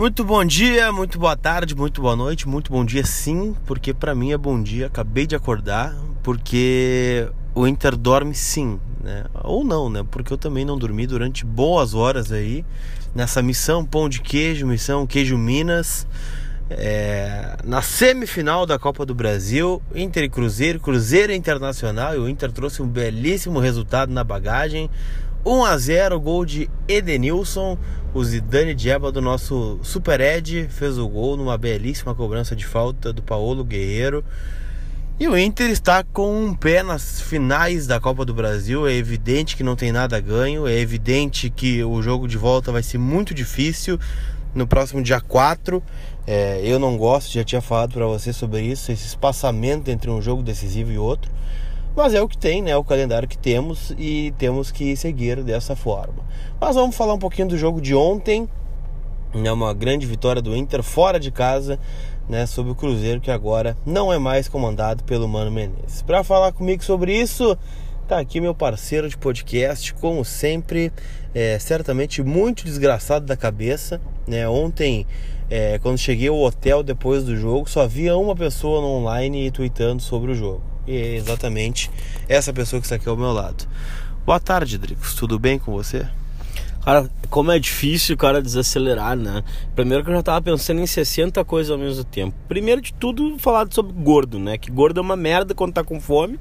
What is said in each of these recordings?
Muito bom dia, muito boa tarde, muito boa noite, muito bom dia sim, porque para mim é bom dia. Acabei de acordar, porque o Inter dorme sim, né? Ou não, né? Porque eu também não dormi durante boas horas aí nessa missão pão de queijo, missão queijo Minas. É, na semifinal da Copa do Brasil, Inter e Cruzeiro, Cruzeiro Internacional, e o Inter trouxe um belíssimo resultado na bagagem. 1 a 0 gol de Edenilson. O Zidane Diaba do nosso Super Ed fez o gol numa belíssima cobrança de falta do Paulo Guerreiro. E o Inter está com um pé nas finais da Copa do Brasil. É evidente que não tem nada ganho. É evidente que o jogo de volta vai ser muito difícil no próximo dia 4. É, eu não gosto, já tinha falado para você sobre isso, esse espaçamento entre um jogo decisivo e outro. Mas é o que tem, né? O calendário que temos e temos que seguir dessa forma. Mas vamos falar um pouquinho do jogo de ontem. É uma grande vitória do Inter fora de casa, né, sobre o Cruzeiro que agora não é mais comandado pelo Mano Menezes. Para falar comigo sobre isso, tá aqui meu parceiro de podcast, como sempre, é, certamente muito desgraçado da cabeça, né? Ontem, é, quando cheguei ao hotel depois do jogo, só havia uma pessoa no online tweetando sobre o jogo. E é exatamente essa pessoa que está aqui ao meu lado. Boa tarde, Dricos. Tudo bem com você? Cara, como é difícil o cara desacelerar, né? Primeiro que eu já tava pensando em 60 coisas ao mesmo tempo. Primeiro de tudo, falar sobre gordo, né? Que gordo é uma merda quando tá com fome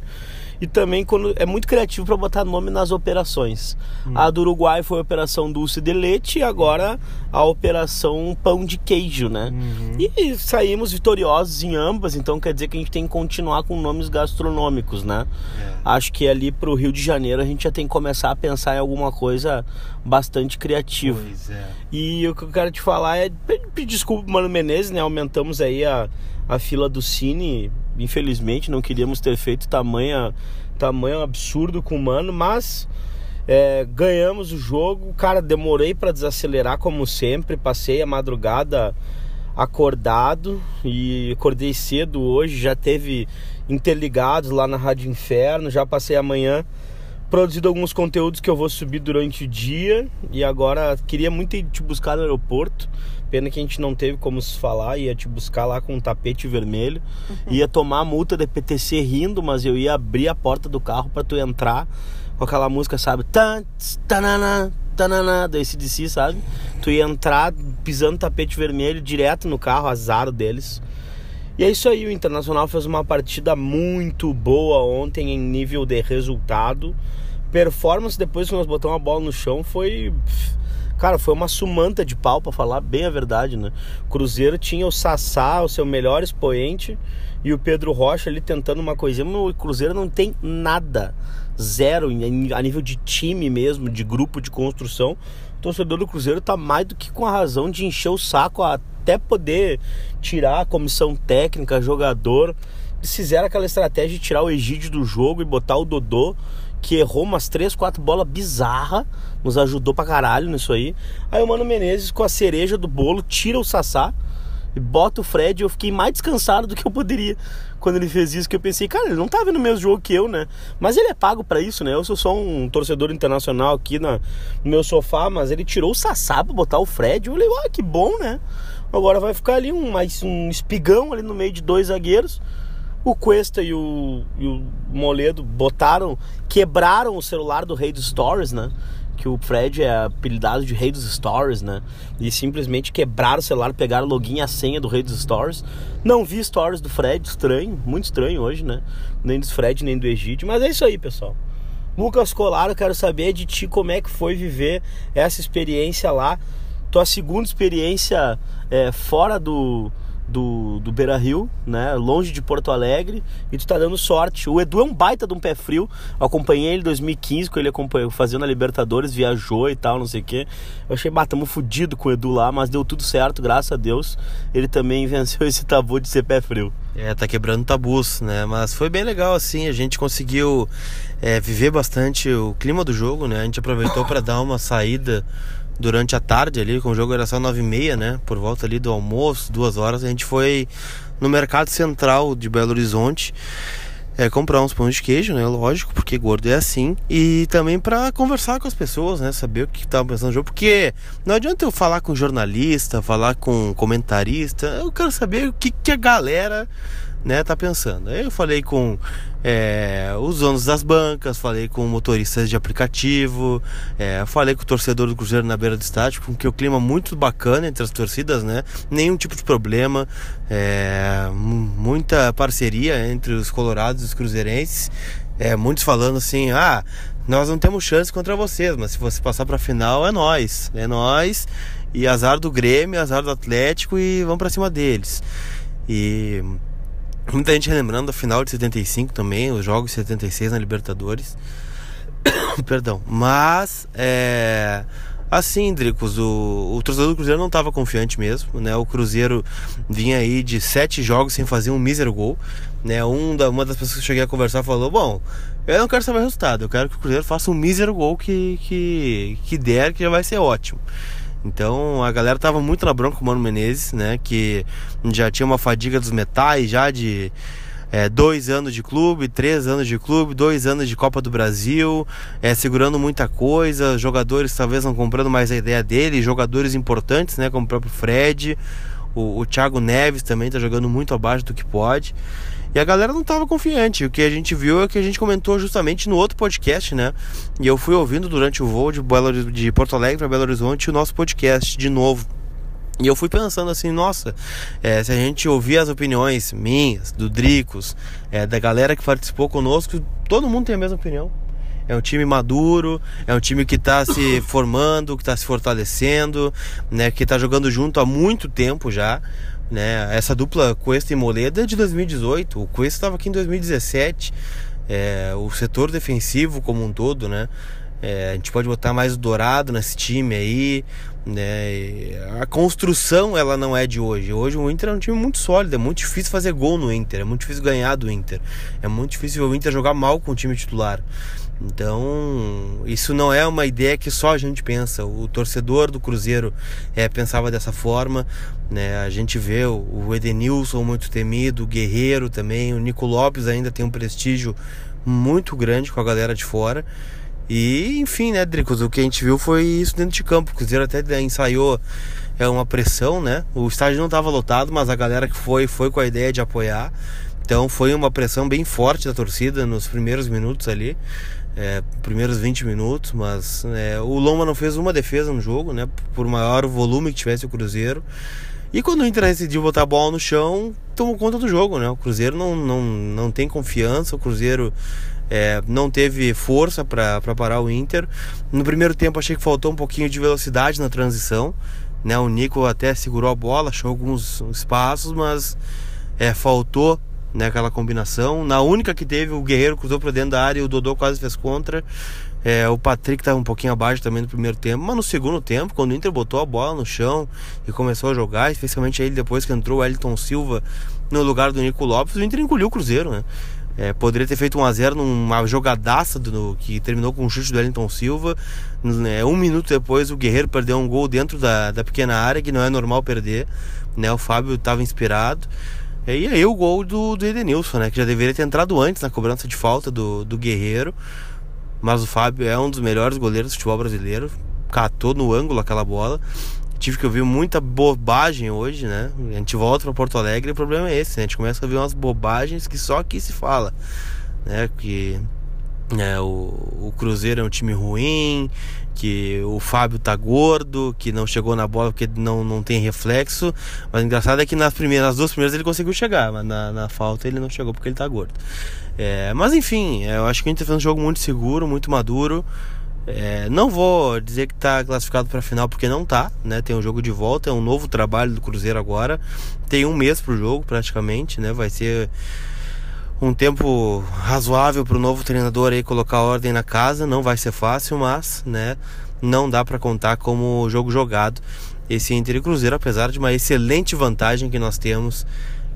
e também quando é muito criativo para botar nome nas operações. Hum. A do Uruguai foi a operação Dulce de Leite e agora a operação Pão de Queijo, né? Uhum. E saímos vitoriosos em ambas, então quer dizer que a gente tem que continuar com nomes gastronômicos, né? É. Acho que ali pro Rio de Janeiro a gente já tem que começar a pensar em alguma coisa bastante criativa. Pois é. E o que eu quero te falar é pedir desculpa, Mano Menezes, né? Aumentamos aí a, a fila do Cine infelizmente não queríamos ter feito tamanha, tamanho absurdo com o Mano, mas é, ganhamos o jogo. Cara, demorei para desacelerar como sempre, passei a madrugada acordado e acordei cedo hoje, já teve interligados lá na Rádio Inferno, já passei amanhã produzido alguns conteúdos que eu vou subir durante o dia e agora queria muito ir te buscar no aeroporto Pena que a gente não teve como se falar, ia te buscar lá com um tapete vermelho, uhum. ia tomar a multa de PTC rindo, mas eu ia abrir a porta do carro para tu entrar com aquela música, sabe? Tanana, tanana, da ACDC, sabe? Tu ia entrar pisando tapete vermelho direto no carro, azar deles. E é isso aí, o Internacional fez uma partida muito boa ontem em nível de resultado. Performance depois que nós botamos a bola no chão foi. Cara, foi uma sumanta de pau, pra falar bem a verdade, né? Cruzeiro tinha o Sassá, o seu melhor expoente, e o Pedro Rocha ali tentando uma coisinha. Mas o Cruzeiro não tem nada. Zero a nível de time mesmo, de grupo de construção. O torcedor do Cruzeiro tá mais do que com a razão de encher o saco até poder tirar a comissão técnica, jogador. Fizeram aquela estratégia de tirar o Egídio do jogo e botar o Dodô que errou umas 3, 4 bolas bizarra, nos ajudou pra caralho nisso aí. Aí o Mano Menezes, com a cereja do bolo, tira o Sassá e bota o Fred. Eu fiquei mais descansado do que eu poderia quando ele fez isso, que eu pensei, cara, ele não tá vendo o mesmo jogo que eu, né? Mas ele é pago para isso, né? Eu sou só um torcedor internacional aqui na, no meu sofá, mas ele tirou o Sassá pra botar o Fred. Eu falei, ah, que bom, né? Agora vai ficar ali um, mais um espigão ali no meio de dois zagueiros. O Cuesta e o, e o Moledo botaram, quebraram o celular do Rei dos Stories, né? Que o Fred é apelidado de Rei dos Stories, né? E simplesmente quebraram o celular, pegaram o login e a senha do Rei dos Stories. Não vi stories do Fred, estranho, muito estranho hoje, né? Nem dos Fred, nem do Egídio, mas é isso aí, pessoal. Lucas Colar, eu quero saber de ti como é que foi viver essa experiência lá. Tua segunda experiência é, fora do, do, do Beira Rio, né? Longe de Porto Alegre, e tu tá dando sorte. O Edu é um baita de um pé frio. Eu acompanhei ele em 2015, quando ele acompanhou, fazendo a Libertadores, viajou e tal, não sei o quê. Eu achei, bah, tamo fudido com o Edu lá, mas deu tudo certo, graças a Deus. Ele também venceu esse tabu de ser pé frio. É, tá quebrando tabus, né? Mas foi bem legal, assim, a gente conseguiu é, viver bastante o clima do jogo, né? A gente aproveitou para dar uma saída durante a tarde ali, com o jogo era só nove e meia, né? Por volta ali do almoço, duas horas, a gente foi no Mercado Central de Belo Horizonte. é, comprar uns pães de queijo, né? Lógico, porque gordo é assim. E também para conversar com as pessoas, né? Saber o que estavam pensando no jogo. Porque não adianta eu falar com jornalista, falar com comentarista. Eu quero saber o que, que a galera né, tá pensando. Eu falei com é, os donos das bancas, falei com motoristas de aplicativo, é, falei com o torcedor do Cruzeiro na beira do estádio, porque o clima muito bacana entre as torcidas, né? Nenhum tipo de problema, é, muita parceria entre os colorados e os cruzeirenses. É, muitos falando assim, ah, nós não temos chance contra vocês, mas se você passar para final é nós, é nós e azar do Grêmio, azar do Atlético e vamos para cima deles. E Muita gente relembrando a final de 75 também, os jogos de 76 na Libertadores. Perdão. Mas, é. Assim, Dricos, o, o torcedor do Cruzeiro não estava confiante mesmo, né? O Cruzeiro vinha aí de sete jogos sem fazer um mísero gol, né? Um da, uma das pessoas que eu cheguei a conversar falou, bom, eu não quero saber o resultado, eu quero que o Cruzeiro faça um mísero gol que, que, que der, que já vai ser ótimo. Então a galera tava muito na bronca com o Mano Menezes, né? Que já tinha uma fadiga dos metais, já de é, dois anos de clube, três anos de clube, dois anos de Copa do Brasil, é, segurando muita coisa, jogadores talvez não comprando mais a ideia dele, jogadores importantes, né? Como o próprio Fred, o, o Thiago Neves também tá jogando muito abaixo do que pode. E a galera não estava confiante. O que a gente viu é o que a gente comentou justamente no outro podcast, né? E eu fui ouvindo durante o voo de, Belo, de Porto Alegre para Belo Horizonte o nosso podcast de novo. E eu fui pensando assim, nossa, é, se a gente ouvir as opiniões minhas, do Dricos, é, da galera que participou conosco, todo mundo tem a mesma opinião. É um time maduro, é um time que está se formando, que está se fortalecendo, né, que está jogando junto há muito tempo já. Né? Essa dupla Cuesta e Moleda é de 2018. O Cuesta estava aqui em 2017. É, o setor defensivo como um todo, né? É, a gente pode botar mais o Dourado nesse time aí, né? A construção ela não é de hoje. Hoje o Inter é um time muito sólido, é muito difícil fazer gol no Inter, é muito difícil ganhar do Inter, é muito difícil o Inter jogar mal com o time titular. Então, isso não é uma ideia que só a gente pensa. O torcedor do Cruzeiro é, pensava dessa forma. Né? A gente vê o Edenilson muito temido, o Guerreiro também, o Nico Lopes ainda tem um prestígio muito grande com a galera de fora. E, enfim, né, Dricos, o que a gente viu foi isso dentro de campo. O Cruzeiro até ensaiou é uma pressão, né? O estádio não estava lotado, mas a galera que foi, foi com a ideia de apoiar. Então foi uma pressão bem forte da torcida nos primeiros minutos ali é, primeiros 20 minutos, mas é, o Loma não fez uma defesa no jogo, né? Por maior volume que tivesse o Cruzeiro. E quando o Inter decidiu botar a bola no chão, tomou conta do jogo, né? O Cruzeiro não, não, não tem confiança, o Cruzeiro é, não teve força para parar o Inter. No primeiro tempo achei que faltou um pouquinho de velocidade na transição, né? O Nico até segurou a bola, achou alguns espaços, mas é, faltou né, aquela combinação. Na única que teve, o Guerreiro cruzou para dentro da área e o Dodô quase fez contra. É, o Patrick estava um pouquinho abaixo também no primeiro tempo, mas no segundo tempo, quando o Inter botou a bola no chão e começou a jogar, especialmente ele depois que entrou o Elton Silva no lugar do Nico Lopes, o Inter engoliu o Cruzeiro, né? É, poderia ter feito 1x0 numa jogadaça do, que terminou com um chute do Elton Silva. Né, um minuto depois, o Guerreiro perdeu um gol dentro da, da pequena área, que não é normal perder. Né, o Fábio estava inspirado. E aí o gol do, do Edenilson, né? Que já deveria ter entrado antes na cobrança de falta do, do Guerreiro. Mas o Fábio é um dos melhores goleiros do futebol brasileiro. Catou no ângulo aquela bola. Tive que ouvir muita bobagem hoje, né? A gente volta para Porto Alegre e o problema é esse, né? A gente começa a ouvir umas bobagens que só aqui se fala, né? Que é, o, o Cruzeiro é um time ruim, que o Fábio tá gordo, que não chegou na bola porque não, não tem reflexo. Mas o engraçado é que nas, primeiras, nas duas primeiras ele conseguiu chegar, mas na, na falta ele não chegou porque ele tá gordo. É, mas enfim, é, eu acho que a gente tá fazendo um jogo muito seguro, muito maduro. É, não vou dizer que está classificado para final porque não tá, né? Tem um jogo de volta, é um novo trabalho do Cruzeiro agora. Tem um mês pro jogo praticamente, né? Vai ser um tempo razoável para o novo treinador aí colocar ordem na casa. Não vai ser fácil, mas né, não dá para contar como jogo jogado esse Inter e Cruzeiro, apesar de uma excelente vantagem que nós temos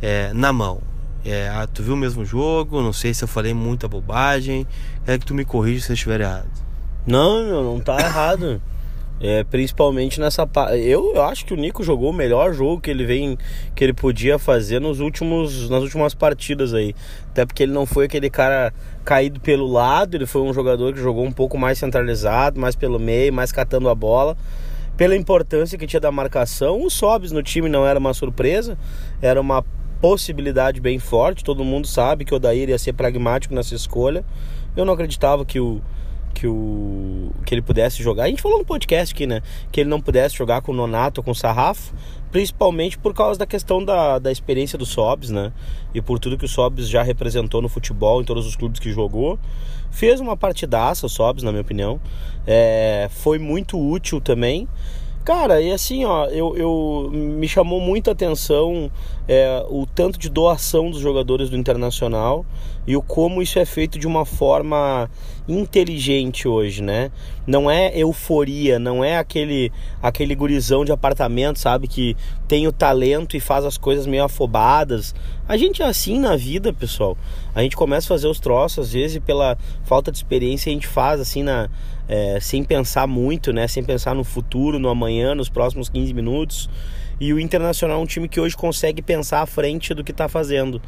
é, na mão. É, ah, tu viu o mesmo jogo? Não sei se eu falei muita bobagem. É que tu me corrija se eu estiver errado. Não, não tá errado. É, principalmente nessa eu, eu acho que o Nico jogou o melhor jogo que ele vem que ele podia fazer nos últimos nas últimas partidas aí. Até porque ele não foi aquele cara caído pelo lado, ele foi um jogador que jogou um pouco mais centralizado, mais pelo meio, mais catando a bola. Pela importância que tinha da marcação, o Sobs no time não era uma surpresa, era uma possibilidade bem forte. Todo mundo sabe que o Odair ia ser pragmático nessa escolha. Eu não acreditava que o que o que ele pudesse jogar. A gente falou no podcast aqui, né, que ele não pudesse jogar com o Nonato ou com o Sarrafo, principalmente por causa da questão da, da experiência do Sobs, né? E por tudo que o Sobs já representou no futebol, em todos os clubes que jogou. Fez uma partidaça o Sobs, na minha opinião. É, foi muito útil também. Cara, e assim, ó, eu, eu me chamou muita atenção é, o tanto de doação dos jogadores do Internacional e o como isso é feito de uma forma inteligente hoje, né? Não é euforia, não é aquele aquele gurizão de apartamento, sabe, que tem o talento e faz as coisas meio afobadas. A gente é assim na vida, pessoal. A gente começa a fazer os troços, às vezes pela falta de experiência a gente faz assim na é, sem pensar muito, né? Sem pensar no futuro, no amanhã, nos próximos 15 minutos. E o Internacional é um time que hoje consegue pensar à frente do que está fazendo.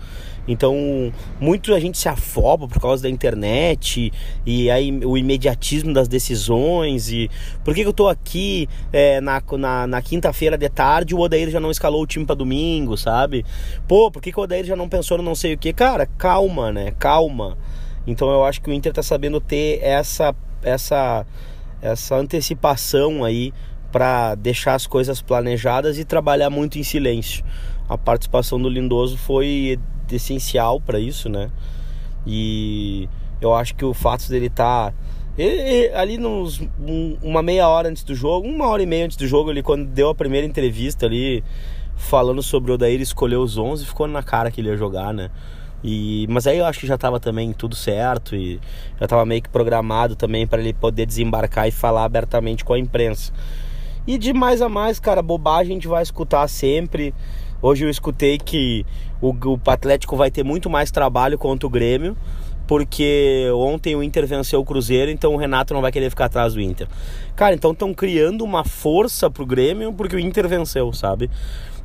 Então, muito a gente se afoba por causa da internet e aí o imediatismo das decisões. E por que, que eu estou aqui é, na, na, na quinta-feira de tarde o Odair já não escalou o time para domingo, sabe? Pô, por que, que o Odair já não pensou no não sei o que? Cara, calma, né? Calma. Então eu acho que o Inter está sabendo ter essa, essa, essa antecipação aí para deixar as coisas planejadas e trabalhar muito em silêncio. A participação do Lindoso foi essencial para isso, né? E eu acho que o fato dele estar tá, ali nos um, uma meia hora antes do jogo, uma hora e meia antes do jogo, ele quando deu a primeira entrevista ali falando sobre o Odair escolher os 11, ficou na cara que ele ia jogar, né? E, mas aí eu acho que já estava também tudo certo e já estava meio que programado também para ele poder desembarcar e falar abertamente com a imprensa. E de mais a mais, cara, bobagem a gente vai escutar sempre. Hoje eu escutei que o, o Atlético vai ter muito mais trabalho contra o Grêmio, porque ontem o Inter venceu o Cruzeiro, então o Renato não vai querer ficar atrás do Inter. Cara, então estão criando uma força pro Grêmio porque o Inter venceu, sabe?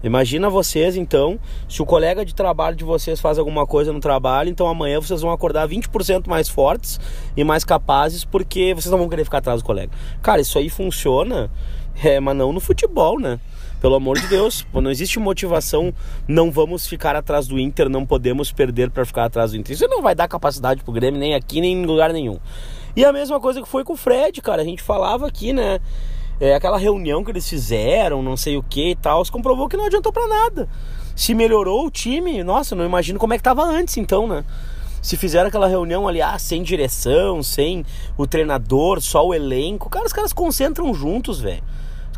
Imagina vocês então, se o colega de trabalho de vocês faz alguma coisa no trabalho, então amanhã vocês vão acordar 20% mais fortes e mais capazes porque vocês não vão querer ficar atrás do colega. Cara, isso aí funciona é, mas não no futebol, né? Pelo amor de Deus, não existe motivação, não vamos ficar atrás do Inter, não podemos perder para ficar atrás do Inter. Isso não vai dar capacidade pro Grêmio nem aqui, nem em lugar nenhum. E a mesma coisa que foi com o Fred, cara. A gente falava aqui, né? É, aquela reunião que eles fizeram, não sei o que e tal, se comprovou que não adiantou para nada. Se melhorou o time, nossa, não imagino como é que tava antes então, né? se fizeram aquela reunião ali, ah, sem direção, sem o treinador, só o elenco, cara, os caras concentram juntos, velho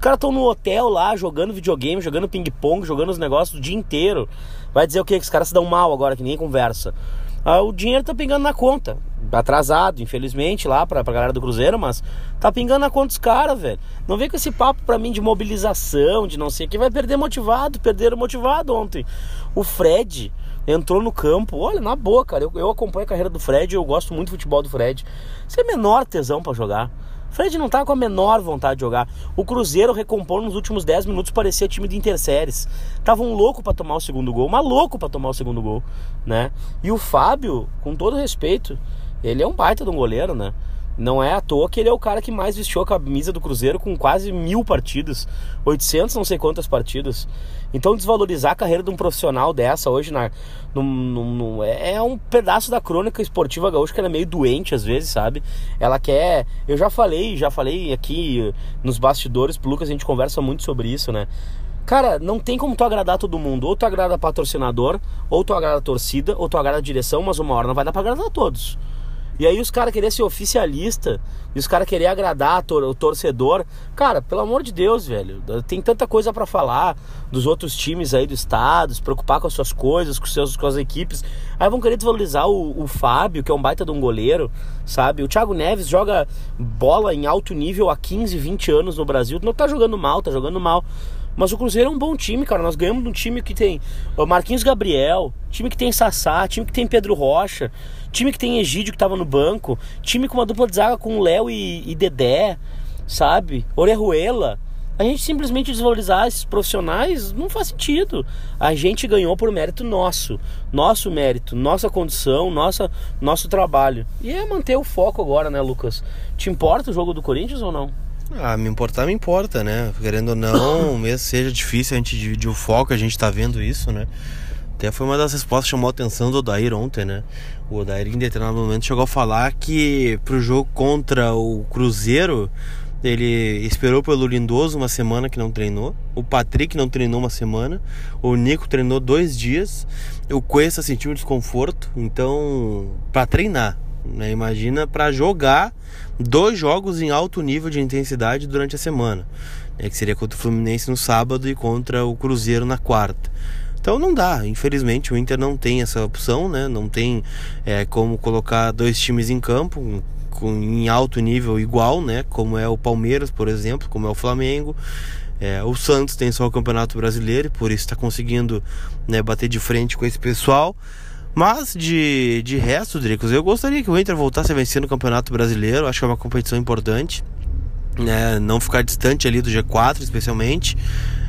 caras estão no hotel lá jogando videogame, jogando ping-pong, jogando os negócios o dia inteiro. Vai dizer o quê? Que os caras se dão mal agora, que ninguém conversa. Ah, o dinheiro tá pingando na conta. Atrasado, infelizmente, lá pra, pra galera do Cruzeiro, mas tá pingando na conta dos caras, velho. Não vem com esse papo pra mim de mobilização, de não sei o que. Vai perder motivado, perderam motivado ontem. O Fred entrou no campo. Olha, na boa, cara. Eu, eu acompanho a carreira do Fred, eu gosto muito do futebol do Fred. Você é menor tesão para jogar. Fred não tá com a menor vontade de jogar. O Cruzeiro recompor nos últimos 10 minutos parecia time de interséries. Tava um louco para tomar o segundo gol, maluco para tomar o segundo gol, né? E o Fábio, com todo respeito, ele é um baita de um goleiro, né? Não é à toa que ele é o cara que mais vestiu a camisa do Cruzeiro com quase mil partidas, 800 não sei quantas partidas. Então desvalorizar a carreira de um profissional dessa hoje na, no, no, no, é, um pedaço da crônica esportiva gaúcha que ela é meio doente às vezes, sabe? Ela quer. Eu já falei, já falei aqui nos bastidores, pro Lucas a gente conversa muito sobre isso, né? Cara, não tem como tu agradar todo mundo. Ou tu agrada patrocinador, ou tu agrada torcida, ou tu agrada direção, mas uma hora não vai dar pra agradar todos. E aí os caras queriam ser oficialista, e os caras queriam agradar o torcedor. Cara, pelo amor de Deus, velho, tem tanta coisa para falar dos outros times aí do estado, se preocupar com as suas coisas, com, seus, com as equipes. Aí vão querer desvalorizar o, o Fábio, que é um baita de um goleiro, sabe? O Thiago Neves joga bola em alto nível há 15, 20 anos no Brasil. Não tá jogando mal, tá jogando mal. Mas o Cruzeiro é um bom time, cara. Nós ganhamos de um time que tem Marquinhos Gabriel, time que tem Sassá, time que tem Pedro Rocha, time que tem Egídio que tava no banco, time com uma dupla de zaga com Léo e, e Dedé. sabe? Orejuela. A gente simplesmente desvalorizar esses profissionais não faz sentido. A gente ganhou por mérito nosso, nosso mérito, nossa condição, nossa, nosso trabalho. E é manter o foco agora, né, Lucas? Te importa o jogo do Corinthians ou não? Ah, me importar me importa, né? Querendo ou não, mesmo seja difícil a gente dividir o foco, a gente tá vendo isso, né? Até foi uma das respostas que chamou a atenção do Odair ontem, né? O Odair em determinado momento chegou a falar que pro jogo contra o Cruzeiro ele esperou pelo Lindoso uma semana que não treinou. O Patrick não treinou uma semana. O Nico treinou dois dias. O Cuesta sentiu um desconforto. Então, para treinar, né? imagina para jogar dois jogos em alto nível de intensidade durante a semana, né? que seria contra o Fluminense no sábado e contra o Cruzeiro na quarta. Então não dá, infelizmente o Inter não tem essa opção, né? Não tem é, como colocar dois times em campo com, em alto nível igual, né? Como é o Palmeiras, por exemplo, como é o Flamengo. É, o Santos tem só o Campeonato Brasileiro, por isso está conseguindo né, bater de frente com esse pessoal. Mas de, de resto, Dricos, eu gostaria que o Inter voltasse a vencer no Campeonato Brasileiro. Acho que é uma competição importante. Né, não ficar distante ali do G4, especialmente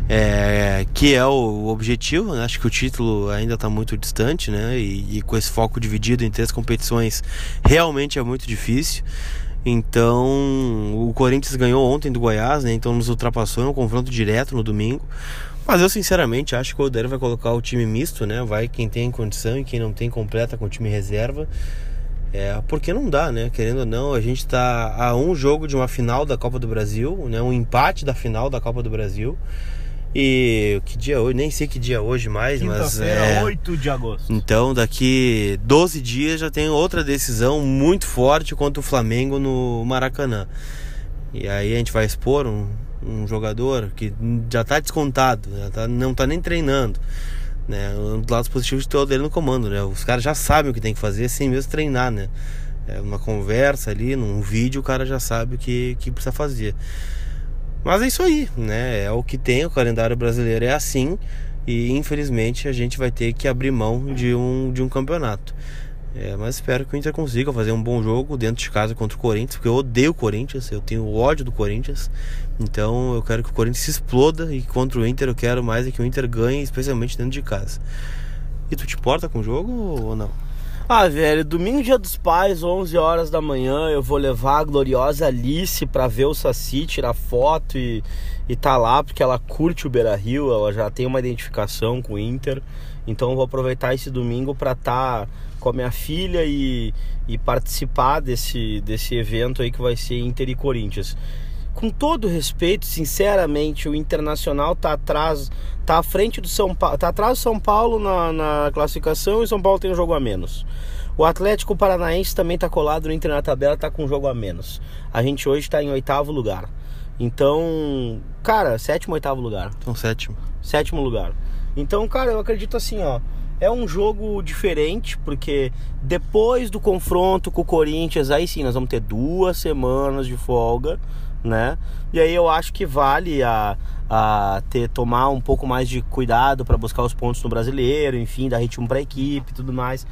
é, que é o objetivo. Né? Acho que o título ainda está muito distante, né? E, e, com esse foco dividido em três competições, realmente é muito difícil. Então, o Corinthians ganhou ontem do Goiás, né? Então nos ultrapassou em um confronto direto no domingo. Mas eu sinceramente acho que o Odair vai colocar o time misto, né? Vai quem tem condição e quem não tem completa com o time reserva. É, porque não dá, né? Querendo ou não, a gente está a um jogo de uma final da Copa do Brasil, né? Um empate da final da Copa do Brasil. E que dia hoje? Nem sei que dia hoje mais, mas. É 8 de agosto. Então, daqui 12 dias já tem outra decisão muito forte contra o Flamengo no Maracanã. E aí a gente vai expor um, um jogador que já está descontado, já tá, não está nem treinando. Né? Um dos lados positivos de ter o dele no comando, né? Os caras já sabem o que tem que fazer sem mesmo treinar, né? É uma conversa ali, num vídeo, o cara já sabe o que, que precisa fazer. Mas é isso aí, né? É o que tem, o calendário brasileiro é assim e infelizmente a gente vai ter que abrir mão de um, de um campeonato. É, mas espero que o Inter consiga fazer um bom jogo dentro de casa contra o Corinthians, porque eu odeio o Corinthians, eu tenho ódio do Corinthians. Então eu quero que o Corinthians exploda e contra o Inter eu quero mais é que o Inter ganhe, especialmente dentro de casa. E tu te importa com o jogo ou não? Ah, velho, domingo dia dos pais, 11 horas da manhã, eu vou levar a gloriosa Alice pra ver o Saci, tirar foto e, e tá lá, porque ela curte o Beira Rio, ela já tem uma identificação com o Inter. Então eu vou aproveitar esse domingo pra estar tá com a minha filha e, e participar desse, desse evento aí que vai ser Inter e Corinthians com todo respeito, sinceramente, o Internacional tá atrás, tá à frente do São Paulo, tá atrás do São Paulo na, na classificação e o São Paulo tem um jogo a menos. O Atlético Paranaense também tá colado no Inter na tabela, tá com um jogo a menos. A gente hoje tá em oitavo lugar. Então, cara, sétimo, oitavo lugar. Então, sétimo. Sétimo lugar. Então, cara, eu acredito assim, ó. É um jogo diferente, porque depois do confronto com o Corinthians, aí sim, nós vamos ter duas semanas de folga né? E aí eu acho que vale a, a ter tomar um pouco mais de cuidado para buscar os pontos no brasileiro, enfim, dar ritmo para a equipe e tudo mais.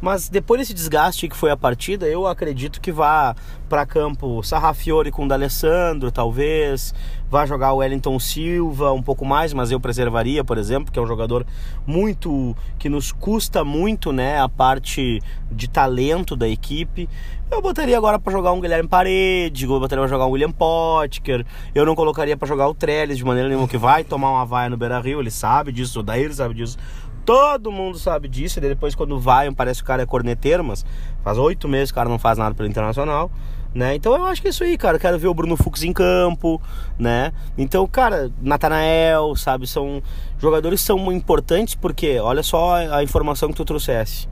Mas depois desse desgaste que foi a partida, eu acredito que vá para campo Sarrafiore com o D'Alessandro, talvez. Vá jogar o Wellington Silva um pouco mais, mas eu preservaria, por exemplo, que é um jogador muito que nos custa muito, né, a parte de talento da equipe. Eu botaria agora para jogar um Guilherme Parede, eu botaria para jogar um William Potker. Eu não colocaria para jogar o Trellis de maneira nenhuma que vai tomar uma vaia no Beira-Rio, ele sabe disso, o Daí sabe disso. Todo mundo sabe disso. E depois, quando vai, parece que o cara é corneteiro, mas faz oito meses que o cara não faz nada pelo internacional. Né? Então eu acho que é isso aí, cara. Eu quero ver o Bruno Fux em campo, né? Então, cara, Natanael, sabe? São jogadores são importantes porque, olha só a informação que tu trouxesse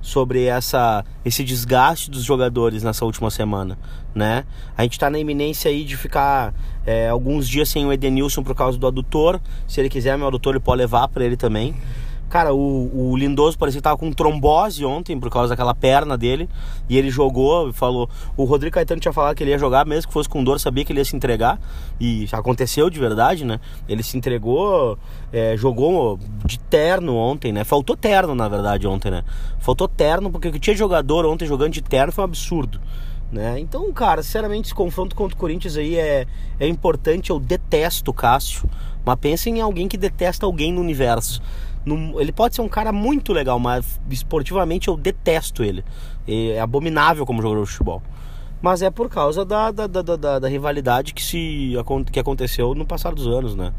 sobre essa esse desgaste dos jogadores nessa última semana, né? A gente tá na iminência aí de ficar é, alguns dias sem o Edenilson por causa do adutor. Se ele quiser, meu adutor ele pode levar para ele também. Cara, o, o Lindoso parecia que tava com trombose ontem por causa daquela perna dele. E ele jogou e falou. O Rodrigo Caetano tinha falado que ele ia jogar, mesmo que fosse com dor, sabia que ele ia se entregar. E aconteceu de verdade, né? Ele se entregou, é, jogou de terno ontem, né? Faltou terno, na verdade, ontem, né? Faltou terno, porque tinha jogador ontem jogando de terno foi um absurdo Né? Então, cara, sinceramente, esse confronto contra o Corinthians aí é, é importante. Eu detesto o Cássio, mas pensa em alguém que detesta alguém no universo. No, ele pode ser um cara muito legal, mas esportivamente eu detesto ele. É abominável como jogador de futebol. Mas é por causa da, da, da, da, da rivalidade que, se, que aconteceu no passar dos anos, né?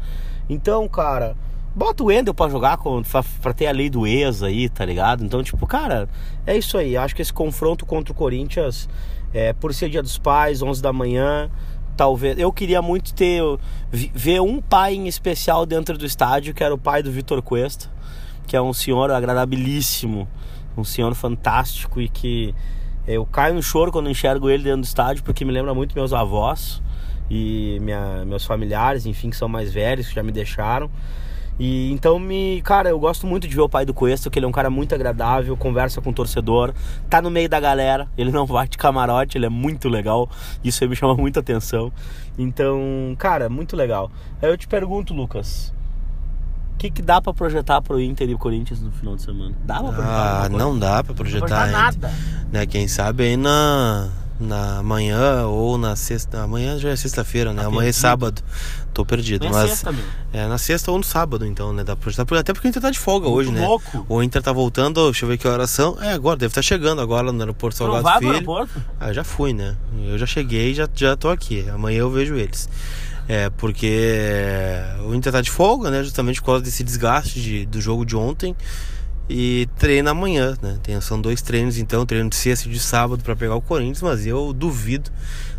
Então, cara, bota o Wendel pra jogar, pra, pra ter a lei do ex aí, tá ligado? Então, tipo, cara, é isso aí. Acho que esse confronto contra o Corinthians, é, por ser dia dos pais, 11 da manhã, talvez. Eu queria muito ter. ver um pai em especial dentro do estádio, que era o pai do Vitor Cuesta, que é um senhor agradabilíssimo, um senhor fantástico e que eu caio no choro quando enxergo ele dentro do estádio, porque me lembra muito meus avós e minha, meus familiares, enfim, que são mais velhos, que já me deixaram. E então me, cara, eu gosto muito de ver o pai do Cuesta, que ele é um cara muito agradável, conversa com o torcedor, tá no meio da galera, ele não vai de camarote, ele é muito legal. Isso aí me chama muita atenção. Então, cara, muito legal. Aí eu te pergunto, Lucas, que, que dá para projetar pro Inter e Corinthians no final de semana? Dá pra projetar? Ah, não dá para projetar. Não nada. Né, quem sabe aí na, na manhã ou na sexta. Amanhã já é sexta-feira, né? Tá Amanhã é sábado. Tô perdido. Amanhã é mas sexta, é na sexta ou no sábado, então, né? Dá pra projetar. Até porque o Inter tá de folga Muito hoje, né? louco. O Inter tá voltando, deixa eu ver que horas são. É, agora, deve estar tá chegando agora no aeroporto Salgado Filho. aeroporto? Ah, já fui, né? Eu já cheguei já já tô aqui. Amanhã eu vejo eles. É, porque o Inter tá de folga, né? Justamente por causa desse desgaste de, do jogo de ontem. E treina amanhã, né? Tem, são dois treinos, então, treino de sexta e de sábado para pegar o Corinthians, mas eu duvido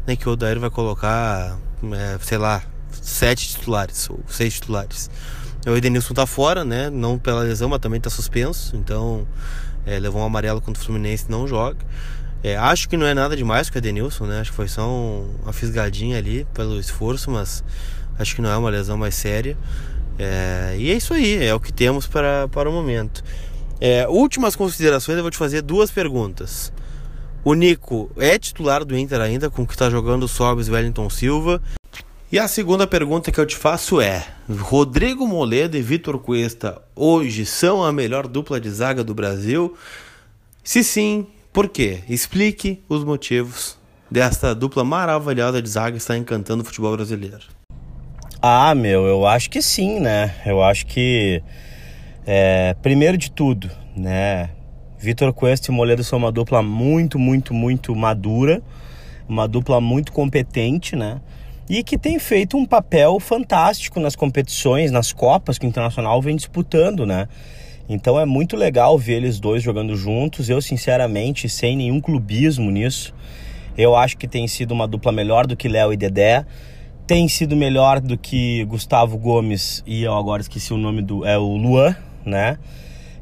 né, que o Odair vai colocar, é, sei lá, sete titulares ou seis titulares. O Edenilson tá fora, né? Não pela lesão, mas também tá suspenso. Então, é, levou um amarelo contra o Fluminense não joga. É, acho que não é nada demais com o Edenilson, né? Acho que foi só um, uma fisgadinha ali pelo esforço, mas acho que não é uma lesão mais séria. É, e é isso aí, é o que temos para, para o momento. É, últimas considerações, eu vou te fazer duas perguntas. O Nico é titular do Inter ainda, com o que está jogando o Sobis Wellington Silva? E a segunda pergunta que eu te faço é: Rodrigo Moledo e Vitor Cuesta hoje são a melhor dupla de zaga do Brasil? Se sim, por quê? Explique os motivos desta dupla maravilhosa de zaga estar encantando o futebol brasileiro. Ah, meu, eu acho que sim, né? Eu acho que, é, primeiro de tudo, né? Vitor Cuesta e Moledo são uma dupla muito, muito, muito madura, uma dupla muito competente, né? E que tem feito um papel fantástico nas competições, nas Copas que o Internacional vem disputando, né? Então é muito legal ver eles dois jogando juntos. Eu, sinceramente, sem nenhum clubismo nisso, eu acho que tem sido uma dupla melhor do que Léo e Dedé. Tem sido melhor do que Gustavo Gomes e eu agora esqueci o nome do. É o Luan, né?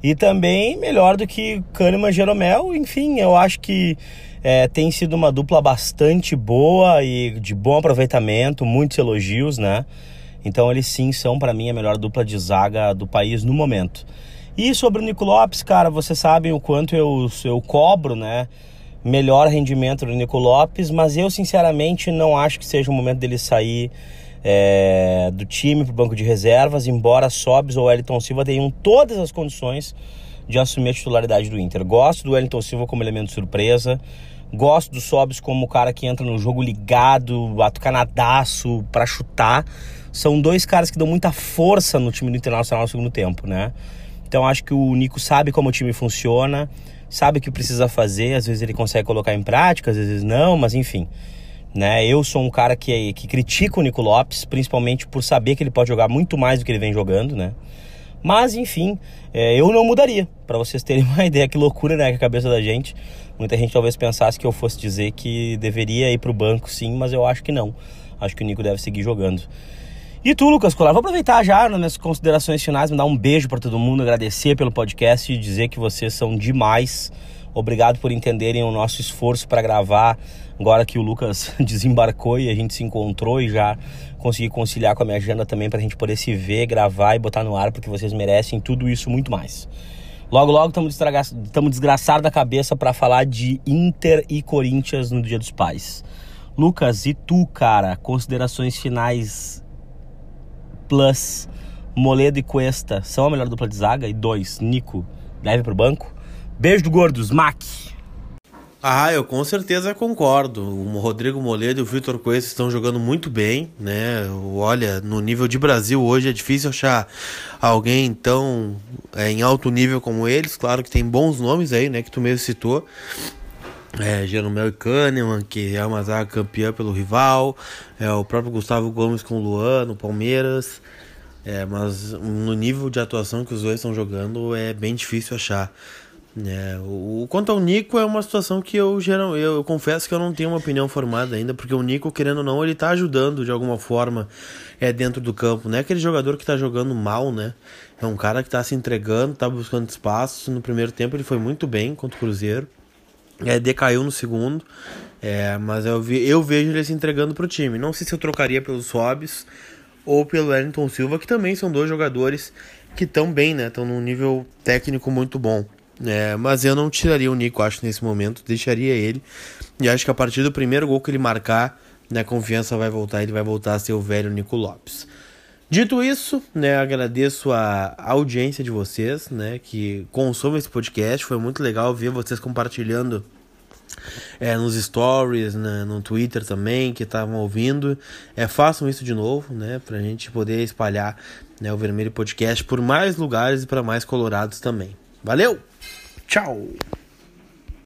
E também melhor do que Kahneman Jeromel. Enfim, eu acho que é, tem sido uma dupla bastante boa e de bom aproveitamento, muitos elogios, né? Então eles sim são para mim a melhor dupla de zaga do país no momento. E sobre o Nico Lopes, cara, vocês sabem o quanto eu, eu cobro, né? Melhor rendimento do Nico Lopes, mas eu sinceramente não acho que seja o momento dele sair é, do time para o banco de reservas, embora Sobs ou Wellington Silva tenham todas as condições de assumir a titularidade do Inter. Gosto do Wellington Silva como elemento surpresa, gosto do Sobs como o cara que entra no jogo ligado, atucanadaço para chutar. São dois caras que dão muita força no time do Internacional no segundo tempo, né? Então acho que o Nico sabe como o time funciona, sabe o que precisa fazer, às vezes ele consegue colocar em prática, às vezes não, mas enfim. Né? Eu sou um cara que, que critica o Nico Lopes, principalmente por saber que ele pode jogar muito mais do que ele vem jogando, né? Mas enfim, é, eu não mudaria. Para vocês terem uma ideia, que loucura, né? Que a cabeça da gente. Muita gente talvez pensasse que eu fosse dizer que deveria ir para o banco, sim, mas eu acho que não. Acho que o Nico deve seguir jogando. E tu, Lucas Colar, vou aproveitar já nas minhas considerações finais, mandar um beijo para todo mundo, agradecer pelo podcast e dizer que vocês são demais. Obrigado por entenderem o nosso esforço para gravar. Agora que o Lucas desembarcou e a gente se encontrou e já consegui conciliar com a minha agenda também para a gente poder se ver, gravar e botar no ar, porque vocês merecem tudo isso muito mais. Logo, logo estamos desgraçados da cabeça para falar de Inter e Corinthians no Dia dos Pais. Lucas, e tu, cara, considerações finais Plus, Moledo e Cuesta são a melhor dupla de zaga. E dois, Nico, leve pro banco. Beijo do Gordos, Mac. Ah, eu com certeza concordo. O Rodrigo Moledo e o Vitor Coelho estão jogando muito bem, né? Olha, no nível de Brasil hoje é difícil achar alguém tão é, em alto nível como eles. Claro que tem bons nomes aí, né? Que tu mesmo citou. É, Jeromel e Kahneman, que é uma zaga campeã pelo rival. É, o próprio Gustavo Gomes com o Luan, no Palmeiras. É, mas no nível de atuação que os dois estão jogando é bem difícil achar. É, o, quanto ao Nico é uma situação que eu, geral, eu, eu, confesso que eu não tenho uma opinião formada ainda, porque o Nico, querendo ou não, ele tá ajudando de alguma forma é, dentro do campo. Não é aquele jogador que tá jogando mal, né? É um cara que tá se entregando, tá buscando espaço. No primeiro tempo ele foi muito bem contra o Cruzeiro. É, decaiu no segundo. É, mas eu, vi, eu vejo ele se entregando pro time. Não sei se eu trocaria pelos Sobs ou pelo Wellington Silva, que também são dois jogadores que estão bem, né? Estão num nível técnico muito bom. É, mas eu não tiraria o Nico, acho, nesse momento. Deixaria ele. E acho que a partir do primeiro gol que ele marcar, né, a confiança vai voltar. Ele vai voltar a ser o velho Nico Lopes. Dito isso, né, agradeço a audiência de vocês, né, que consomem esse podcast. Foi muito legal ver vocês compartilhando é, nos stories, né, no Twitter também, que estavam ouvindo. É, façam isso de novo, né, pra gente poder espalhar né, o Vermelho Podcast por mais lugares e para mais colorados também. Valeu! Tchau!